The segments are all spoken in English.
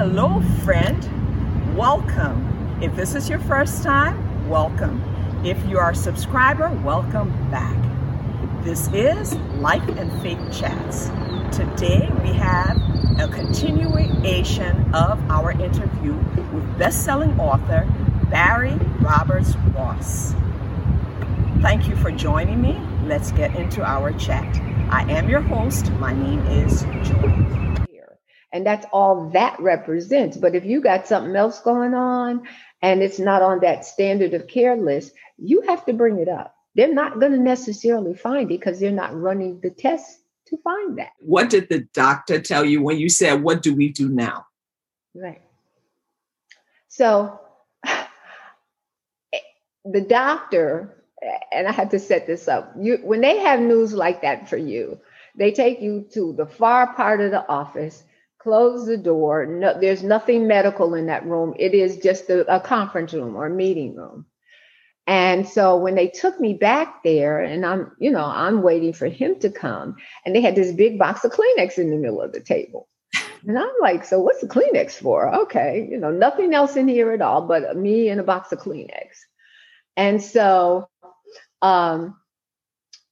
hello, friend. Welcome. If this is your first time, welcome. If you are a subscriber, welcome back. This is Life and Faith Chats. Today we have a continuation of our interview with best-selling author Barry Roberts Ross. Thank you for joining me. Let's get into our chat. I am your host. My name is Joy. And that's all that represents. But if you got something else going on and it's not on that standard of care list, you have to bring it up. They're not going to necessarily find it because they're not running the test to find that. What did the doctor tell you when you said, What do we do now? Right. So the doctor, and I had to set this up, you when they have news like that for you, they take you to the far part of the office close the door. No, there's nothing medical in that room. It is just a, a conference room or a meeting room. And so when they took me back there, and I'm, you know, I'm waiting for him to come, and they had this big box of Kleenex in the middle of the table. And I'm like, so what's the Kleenex for? Okay, you know, nothing else in here at all but me and a box of Kleenex. And so um,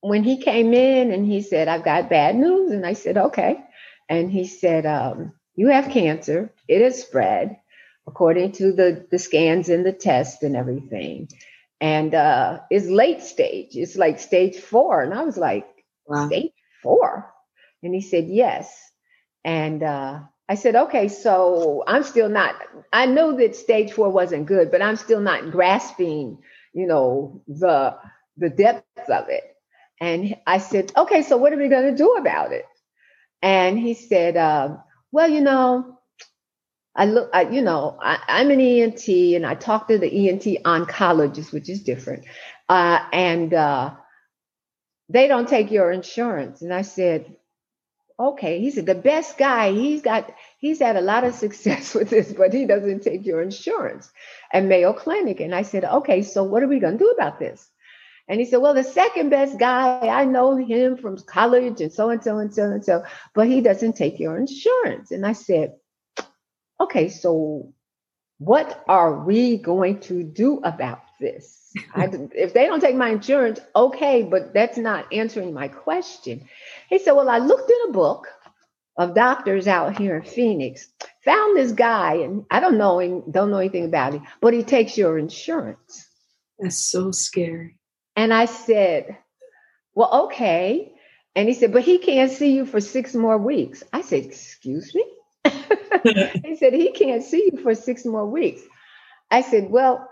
when he came in and he said, I've got bad news, and I said, okay and he said, um, "You have cancer. It has spread, according to the the scans and the test and everything, and uh, it's late stage. It's like stage four. And I was like, wow. "Stage four? And he said, "Yes." And uh, I said, "Okay, so I'm still not. I know that stage four wasn't good, but I'm still not grasping, you know, the the depth of it." And I said, "Okay, so what are we going to do about it?" And he said, uh, well, you know, I look, I, you know, I, am an ENT and I talked to the ENT oncologist, which is different. Uh, and uh, they don't take your insurance. And I said, okay. He said, the best guy, he's got, he's had a lot of success with this, but he doesn't take your insurance at Mayo Clinic. And I said, okay, so what are we going to do about this? And he said, Well, the second best guy, I know him from college and so and so and so and so, but he doesn't take your insurance. And I said, Okay, so what are we going to do about this? I, if they don't take my insurance, okay, but that's not answering my question. He said, Well, I looked in a book of doctors out here in Phoenix, found this guy, and I don't know him, don't know anything about him, but he takes your insurance. That's so scary. And I said, Well, okay. And he said, But he can't see you for six more weeks. I said, Excuse me? he said, He can't see you for six more weeks. I said, Well,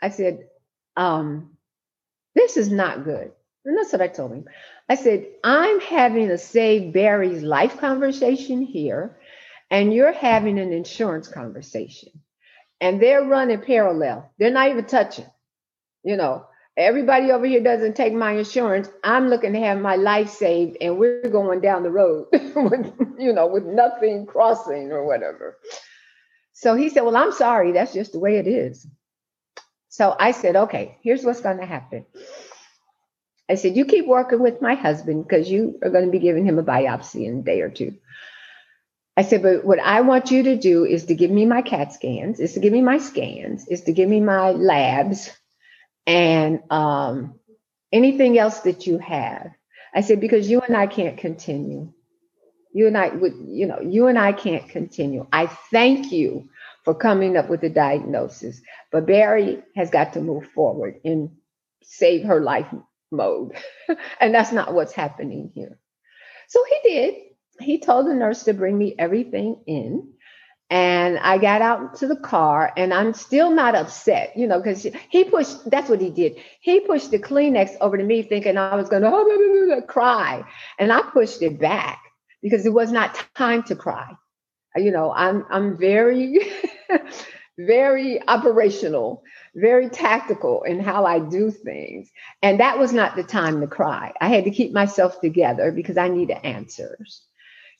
I said, um, This is not good. And that's what I told him. I said, I'm having a save Barry's life conversation here, and you're having an insurance conversation. And they're running parallel. They're not even touching, you know everybody over here doesn't take my insurance. I'm looking to have my life saved, and we're going down the road with, you know, with nothing crossing or whatever. So he said, Well, I'm sorry. That's just the way it is. So I said, Okay, here's what's going to happen. I said, You keep working with my husband because you are going to be giving him a biopsy in a day or two. I said, but what I want you to do is to give me my CAT scans, is to give me my scans, is to give me my labs, and um, anything else that you have. I said, because you and I can't continue. You and I would, you know, you and I can't continue. I thank you for coming up with the diagnosis, but Barry has got to move forward in save her life mode. and that's not what's happening here. So he did. He told the nurse to bring me everything in. And I got out to the car and I'm still not upset, you know, because he pushed, that's what he did. He pushed the Kleenex over to me thinking I was going to oh, cry. And I pushed it back because it was not time to cry. You know, I'm, I'm very, very operational, very tactical in how I do things. And that was not the time to cry. I had to keep myself together because I needed answers.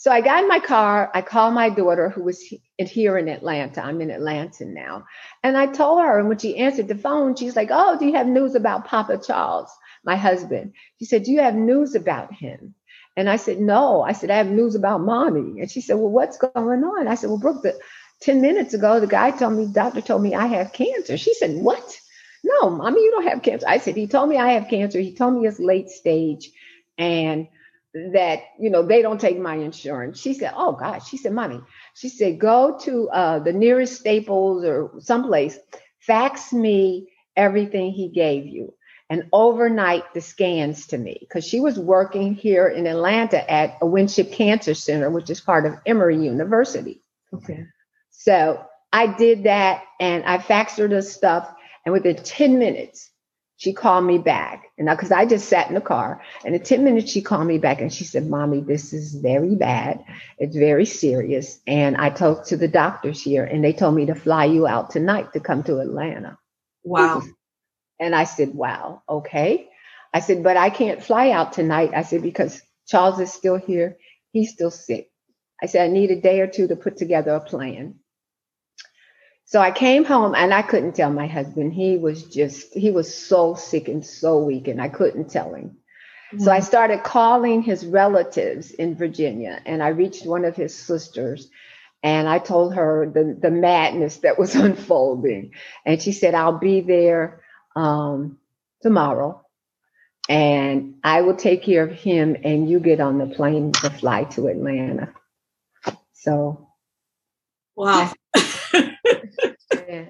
So I got in my car. I called my daughter, who was here in Atlanta. I'm in Atlanta now. And I told her, and when she answered the phone, she's like, Oh, do you have news about Papa Charles, my husband? She said, Do you have news about him? And I said, No. I said, I have news about mommy. And she said, Well, what's going on? I said, Well, Brooke, the, 10 minutes ago, the guy told me, doctor told me I have cancer. She said, What? No, mommy, you don't have cancer. I said, He told me I have cancer. He told me it's late stage and that, you know, they don't take my insurance. She said, Oh gosh. She said, Mommy, she said, go to uh, the nearest Staples or someplace, fax me everything he gave you and overnight the scans to me because she was working here in Atlanta at a Winship Cancer Center, which is part of Emory University. Okay. So I did that and I faxed her the stuff. And within 10 minutes, she called me back. And now because I just sat in the car, and in 10 minutes, she called me back and she said, Mommy, this is very bad. It's very serious. And I talked to the doctors here, and they told me to fly you out tonight to come to Atlanta. Wow. And I said, Wow, okay. I said, But I can't fly out tonight. I said, Because Charles is still here. He's still sick. I said, I need a day or two to put together a plan. So I came home and I couldn't tell my husband. He was just, he was so sick and so weak, and I couldn't tell him. Mm-hmm. So I started calling his relatives in Virginia, and I reached one of his sisters and I told her the, the madness that was unfolding. And she said, I'll be there um, tomorrow and I will take care of him and you get on the plane to fly to Atlanta. So, wow. yeah.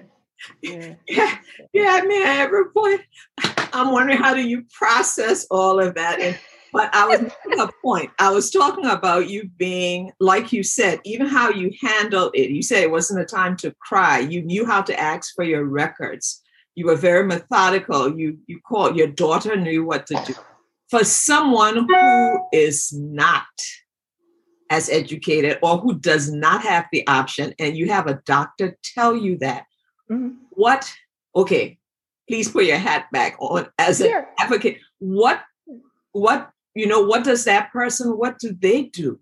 Yeah. yeah, yeah, may I have a point? I'm wondering how do you process all of that? And but I was making a point. I was talking about you being, like you said, even how you handled it. You said it wasn't a time to cry. You knew how to ask for your records. You were very methodical. You you called your daughter knew what to do. For someone who is not as educated or who does not have the option, and you have a doctor tell you that, mm-hmm. what? Okay, please put your hat back on as sure. an advocate. What what you know, what does that person, what do they do?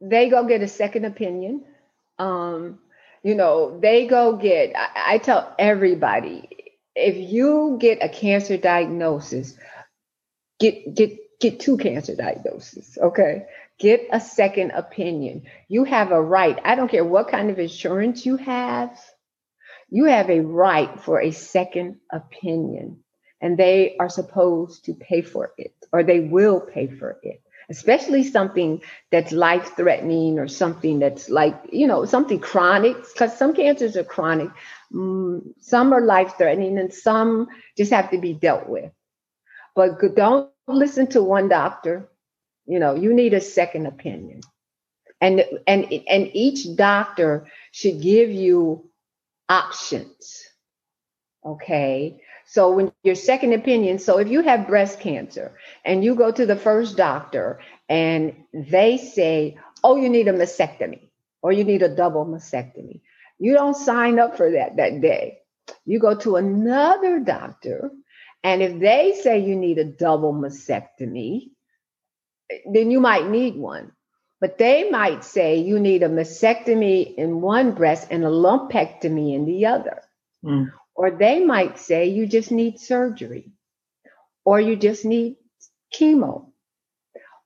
They go get a second opinion. Um, you know, they go get, I, I tell everybody, if you get a cancer diagnosis, get get get two cancer diagnoses, okay? Get a second opinion. You have a right. I don't care what kind of insurance you have. You have a right for a second opinion and they are supposed to pay for it or they will pay for it especially something that's life threatening or something that's like you know something chronic because some cancers are chronic. Mm, some are life threatening and some just have to be dealt with. But don't listen to one doctor. You know you need a second opinion. And and and each doctor should give you options okay so when your second opinion, so if you have breast cancer and you go to the first doctor and they say, "Oh, you need a mastectomy or you need a double mastectomy." You don't sign up for that that day. You go to another doctor and if they say you need a double mastectomy, then you might need one. But they might say you need a mastectomy in one breast and a lumpectomy in the other. Mm. Or they might say you just need surgery, or you just need chemo,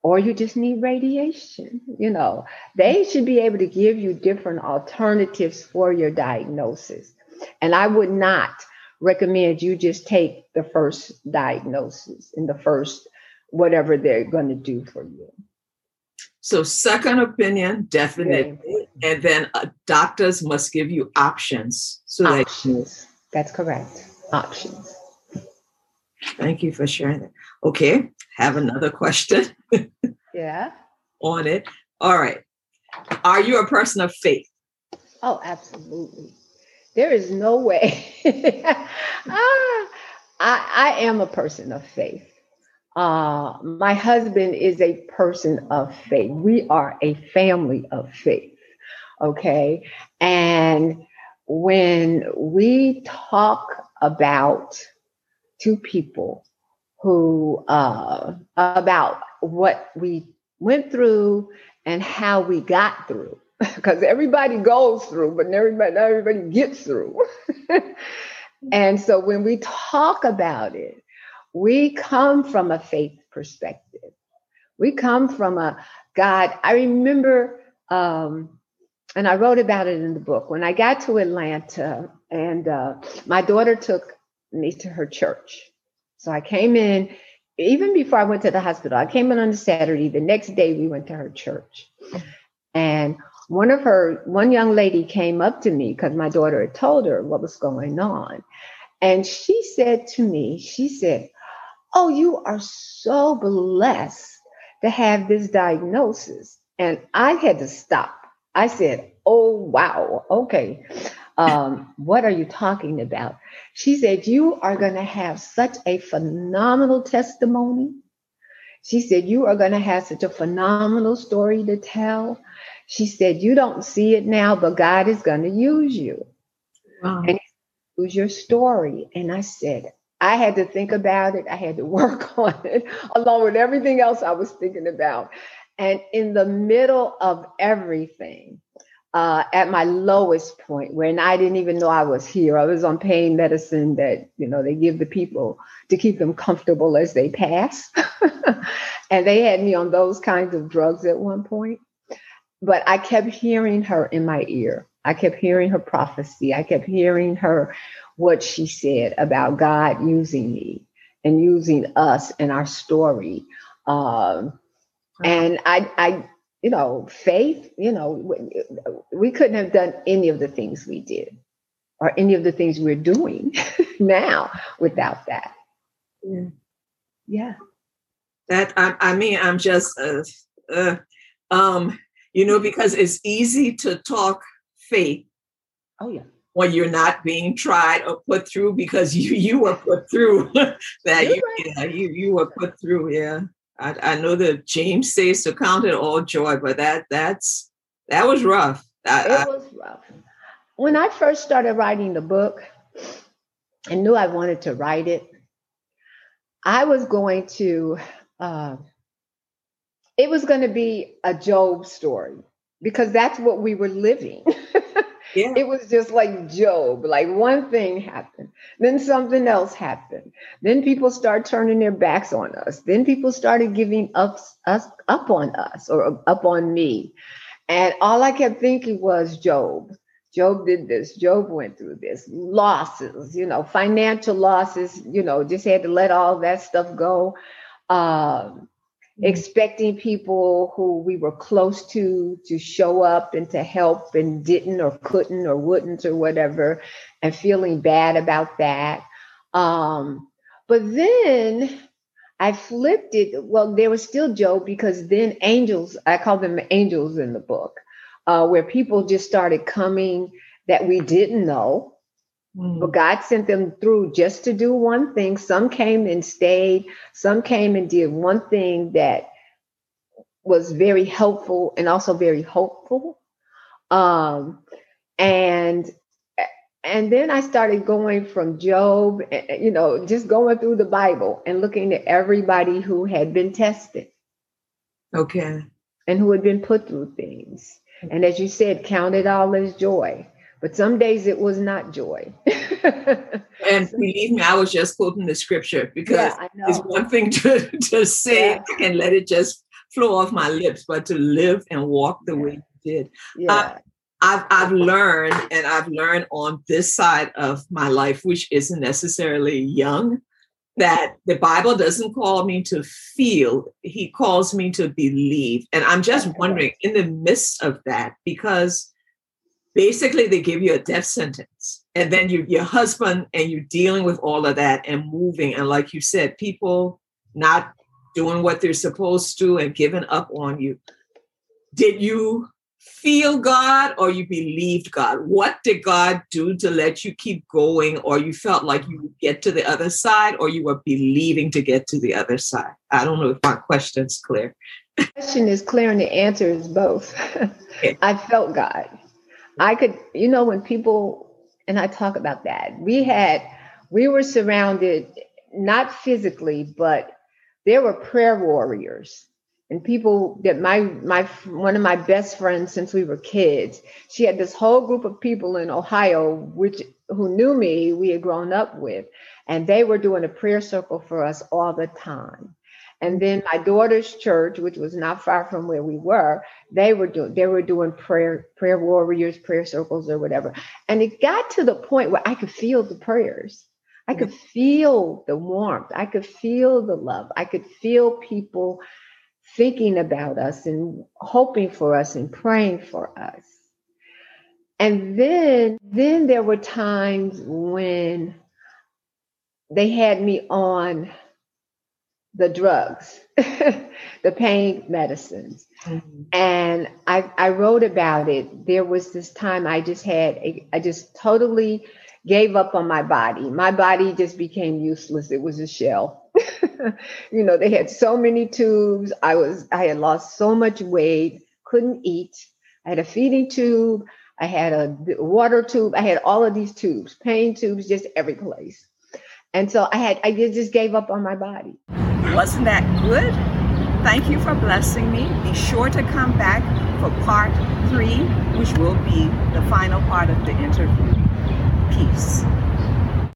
or you just need radiation. You know, they should be able to give you different alternatives for your diagnosis. And I would not recommend you just take the first diagnosis and the first whatever they're going to do for you. So, second opinion, definitely. And then uh, doctors must give you options so options. that that's correct. Options. Thank you for sharing that. Okay, have another question. yeah. On it. All right. Are you a person of faith? Oh, absolutely. There is no way. ah, I, I am a person of faith. Uh, my husband is a person of faith. We are a family of faith. Okay. And when we talk about two people who uh, about what we went through and how we got through because everybody goes through but everybody not everybody gets through and so when we talk about it we come from a faith perspective we come from a god i remember um, and I wrote about it in the book. When I got to Atlanta, and uh, my daughter took me to her church. So I came in, even before I went to the hospital, I came in on a Saturday. The next day, we went to her church. And one of her, one young lady came up to me because my daughter had told her what was going on. And she said to me, she said, Oh, you are so blessed to have this diagnosis. And I had to stop. I said, Oh, wow. Okay. Um, what are you talking about? She said, You are going to have such a phenomenal testimony. She said, You are going to have such a phenomenal story to tell. She said, You don't see it now, but God is going to use you. Wow. And use your story. And I said, I had to think about it. I had to work on it along with everything else I was thinking about. And in the middle of everything, uh, at my lowest point, when I didn't even know I was here, I was on pain medicine that you know they give the people to keep them comfortable as they pass, and they had me on those kinds of drugs at one point. But I kept hearing her in my ear. I kept hearing her prophecy. I kept hearing her what she said about God using me and using us and our story. Um, and I, I, you know, faith, you know, we couldn't have done any of the things we did or any of the things we're doing now without that. Yeah. yeah. That I, I mean, I'm just, uh, uh, um, you know, because it's easy to talk faith. Oh yeah. when you're not being tried or put through because you you were put through that you, yeah, you you were put through yeah. I, I know that James says to count it all joy but that that's that was rough. I, it was rough. When I first started writing the book and knew I wanted to write it I was going to uh, it was going to be a Job story because that's what we were living Yeah. It was just like Job. Like one thing happened, then something else happened. Then people start turning their backs on us. Then people started giving up us up on us or up on me. And all I kept thinking was Job. Job did this. Job went through this. Losses, you know, financial losses, you know, just had to let all that stuff go. Um. Expecting people who we were close to to show up and to help and didn't or couldn't or wouldn't or whatever and feeling bad about that. Um, but then i flipped it. Well there was still job because then angels i call them angels in the book uh, where people just started coming that we didn't know Mm. But God sent them through just to do one thing. Some came and stayed, some came and did one thing that was very helpful and also very hopeful. Um, and and then I started going from Job, eh, eh, you know, just going through the Bible and looking at everybody who had been tested. Okay. And who had been put through things. And as you said, count it all as joy but some days it was not joy. and believe me, I was just quoting the scripture because yeah, it's one thing to, to say yeah. and let it just flow off my lips, but to live and walk the yeah. way you did. Yeah. Uh, I've, I've learned, and I've learned on this side of my life, which isn't necessarily young, that the Bible doesn't call me to feel, He calls me to believe. And I'm just wondering, in the midst of that, because basically they give you a death sentence and then you your husband and you're dealing with all of that and moving and like you said people not doing what they're supposed to and giving up on you. Did you feel god or you believed god? What did god do to let you keep going or you felt like you would get to the other side or you were believing to get to the other side? I don't know if my question's clear. The question is clear and the answer is both. I felt god I could, you know, when people, and I talk about that, we had, we were surrounded, not physically, but there were prayer warriors and people that my my one of my best friends since we were kids she had this whole group of people in ohio which who knew me we had grown up with and they were doing a prayer circle for us all the time And then my daughter's church, which was not far from where we were, they were doing they were doing prayer prayer warriors, prayer circles, or whatever. And it got to the point where I could feel the prayers. I could feel the warmth. I could feel the love. I could feel people thinking about us and hoping for us and praying for us. And then then there were times when they had me on the drugs, the pain medicines. Mm-hmm. And I, I wrote about it. There was this time I just had, a, I just totally gave up on my body. My body just became useless. It was a shell. you know, they had so many tubes. I was, I had lost so much weight, couldn't eat. I had a feeding tube. I had a water tube. I had all of these tubes, pain tubes, just every place. And so I had, I just gave up on my body. Wasn't that good? Thank you for blessing me. Be sure to come back for part three, which will be the final part of the interview. Peace.